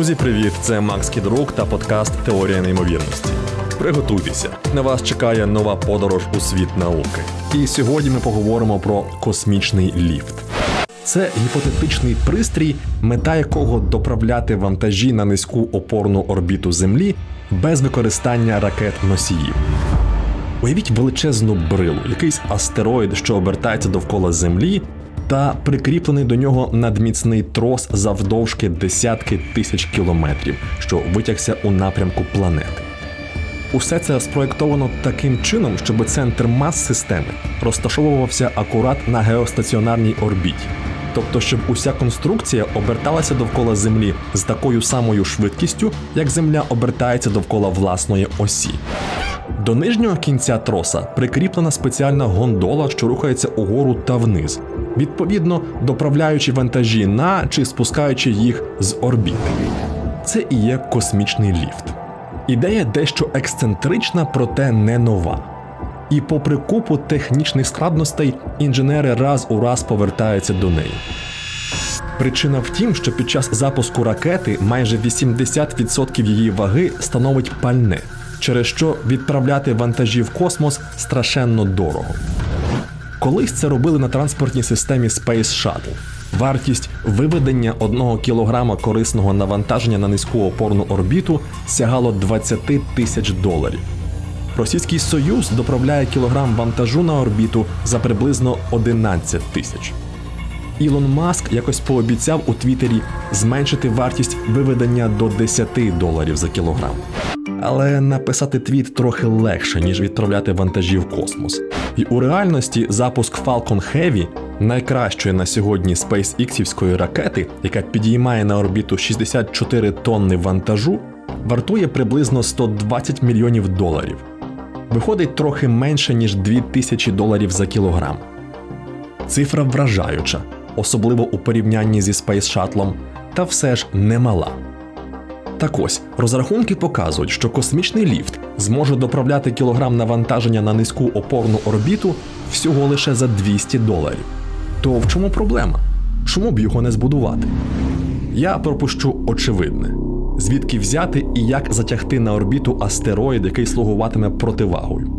Друзі, привіт! Це Макс Кідрук та подкаст Теорія неймовірності. Приготуйтеся, на вас чекає нова подорож у світ науки. І сьогодні ми поговоримо про космічний ліфт. Це гіпотетичний пристрій, мета якого доправляти вантажі на низьку опорну орбіту Землі без використання ракет носіїв. Уявіть величезну брилу, якийсь астероїд, що обертається довкола Землі, та прикріплений до нього надміцний трос завдовжки десятки тисяч кілометрів, що витягся у напрямку планети. Усе це спроєктовано таким чином, щоб центр мас системи розташовувався акурат на геостаціонарній орбіті, тобто, щоб уся конструкція оберталася довкола Землі з такою самою швидкістю, як Земля обертається довкола власної осі. До нижнього кінця троса прикріплена спеціальна гондола, що рухається угору та вниз, відповідно доправляючи вантажі на чи спускаючи їх з орбіти. Це і є космічний ліфт. Ідея дещо ексцентрична, проте не нова. І попри купу технічних складностей, інженери раз у раз повертаються до неї. Причина в тім, що під час запуску ракети майже 80% її ваги становить пальне, через що відправляти вантажі в космос страшенно дорого. Колись це робили на транспортній системі Space Shuttle. Вартість виведення одного кілограма корисного навантаження на низьку опорну орбіту сягало 20 тисяч доларів. Російський Союз доправляє кілограм вантажу на орбіту за приблизно 11 тисяч. Ілон Маск якось пообіцяв у Твіттері зменшити вартість виведення до 10 доларів за кілограм. Але написати твіт трохи легше, ніж відправляти вантажі в космос. І у реальності запуск Falcon Heavy, найкращої на сьогодні SpaceX-івської ракети, яка підіймає на орбіту 64 тонни вантажу, вартує приблизно 120 мільйонів доларів. Виходить трохи менше, ніж 2000 доларів за кілограм. Цифра вражаюча, особливо у порівнянні зі Space Shuttle, та все ж немала. Так ось розрахунки показують, що космічний ліфт зможе доправляти кілограм навантаження на низьку опорну орбіту всього лише за 200 доларів. То в чому проблема? Чому б його не збудувати? Я пропущу очевидне: звідки взяти і як затягти на орбіту астероїд, який слугуватиме противагою.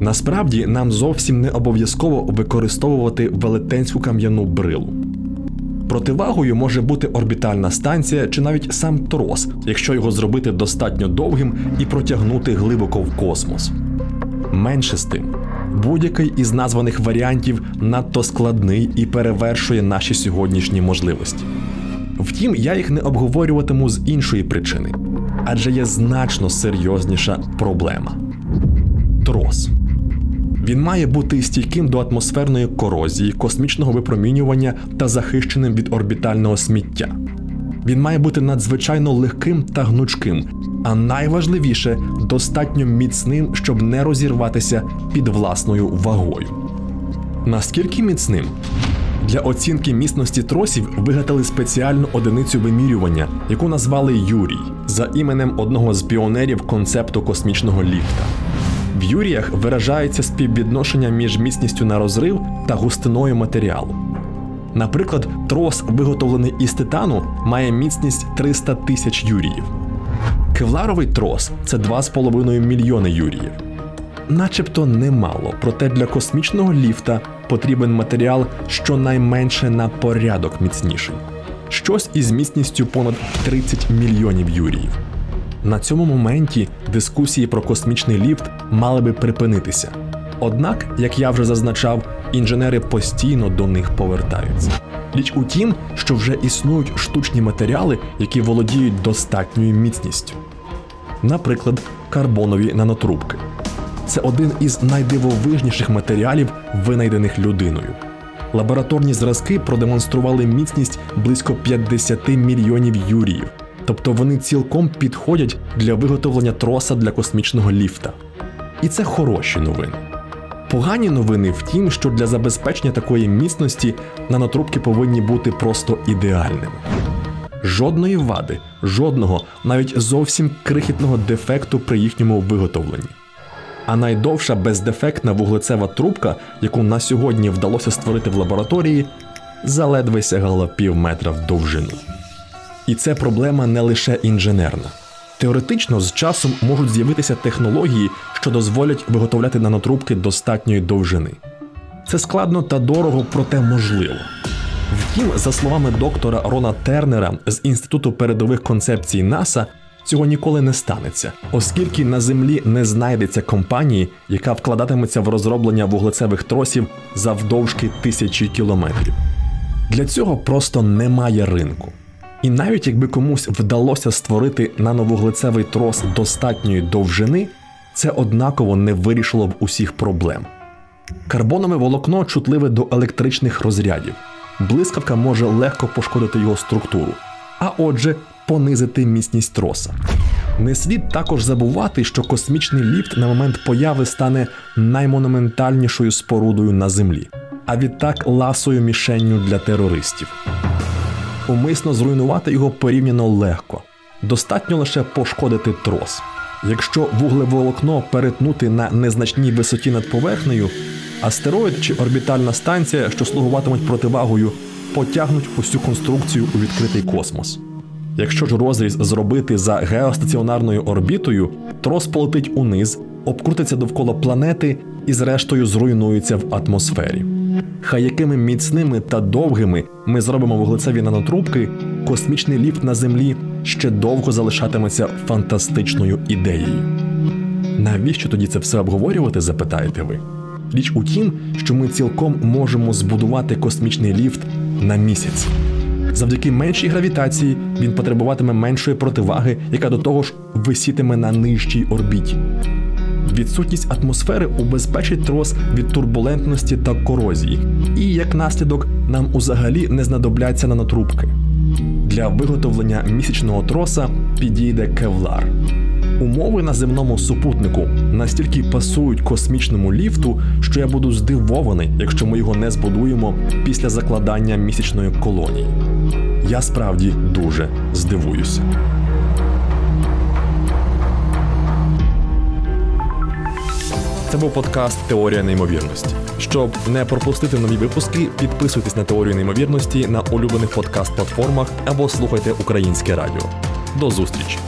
Насправді нам зовсім не обов'язково використовувати велетенську кам'яну брилу. Противагою може бути орбітальна станція чи навіть сам трос, якщо його зробити достатньо довгим і протягнути глибоко в космос. Менше з тим, будь-який із названих варіантів надто складний і перевершує наші сьогоднішні можливості. Втім, я їх не обговорюватиму з іншої причини, адже є значно серйозніша проблема трос. Він має бути стійким до атмосферної корозії, космічного випромінювання та захищеним від орбітального сміття. Він має бути надзвичайно легким та гнучким, а найважливіше достатньо міцним, щоб не розірватися під власною вагою. Наскільки міцним? Для оцінки міцності тросів вигадали спеціальну одиницю вимірювання, яку назвали Юрій, за іменем одного з піонерів концепту космічного ліфта. В юріях виражається співвідношення між міцністю на розрив та густиною матеріалу. Наприклад, трос, виготовлений із титану, має міцність 300 тисяч юріїв. Кевларовий трос це 2,5 мільйони юріїв. Начебто немало, проте для космічного ліфта потрібен матеріал щонайменше на порядок міцніший. Щось із міцністю понад 30 мільйонів юріїв. На цьому моменті дискусії про космічний ліфт мали би припинитися. Однак, як я вже зазначав, інженери постійно до них повертаються. Річ у тім, що вже існують штучні матеріали, які володіють достатньою міцністю. Наприклад, карбонові нанотрубки. Це один із найдивовижніших матеріалів, винайдених людиною. Лабораторні зразки продемонстрували міцність близько 50 мільйонів юріїв тобто вони цілком підходять для виготовлення троса для космічного ліфта. І це хороші новини. Погані новини в тім, що для забезпечення такої міцності нанотрубки повинні бути просто ідеальними. Жодної вади, жодного, навіть зовсім крихітного дефекту при їхньому виготовленні. А найдовша бездефектна вуглецева трубка, яку на сьогодні вдалося створити в лабораторії, заледве сягала пів метра в довжину. І це проблема не лише інженерна. Теоретично з часом можуть з'явитися технології, що дозволять виготовляти нанотрубки достатньої довжини. Це складно та дорого, проте можливо. Втім, за словами доктора Рона Тернера з Інституту передових концепцій НАСА, цього ніколи не станеться, оскільки на землі не знайдеться компанії, яка вкладатиметься в розроблення вуглецевих тросів завдовжки тисячі кілометрів. Для цього просто немає ринку. І навіть якби комусь вдалося створити нановуглецевий трос достатньої довжини, це однаково не вирішило б усіх проблем. Карбонове волокно чутливе до електричних розрядів. Блискавка може легко пошкодити його структуру, а отже, понизити міцність троса. Не слід також забувати, що космічний ліфт на момент появи стане наймонументальнішою спорудою на землі, а відтак ласою мішенню для терористів. Умисно зруйнувати його порівняно легко. Достатньо лише пошкодити трос. Якщо вуглеволокно перетнути на незначній висоті над поверхнею, астероїд чи орбітальна станція, що слугуватимуть противагою, потягнуть усю конструкцію у відкритий космос. Якщо ж розріз зробити за геостаціонарною орбітою, трос полетить униз, обкрутиться довкола планети і, зрештою, зруйнується в атмосфері. Хай якими міцними та довгими ми зробимо вуглецеві нанотрубки, космічний ліфт на землі ще довго залишатиметься фантастичною ідеєю. Навіщо тоді це все обговорювати, запитаєте ви? Річ у тім, що ми цілком можемо збудувати космічний ліфт на місяць. Завдяки меншій гравітації він потребуватиме меншої противаги, яка до того ж висітиме на нижчій орбіті. Відсутність атмосфери убезпечить трос від турбулентності та корозії, і як наслідок нам узагалі не знадобляться нанотрубки. Для виготовлення місячного троса підійде кевлар. Умови на земному супутнику настільки пасують космічному ліфту, що я буду здивований, якщо ми його не збудуємо після закладання місячної колонії. Я справді дуже здивуюся. Це був подкаст Теорія неймовірності. Щоб не пропустити нові випуски, підписуйтесь на теорію неймовірності на улюблених подкаст-платформах або слухайте українське радіо. До зустрічі!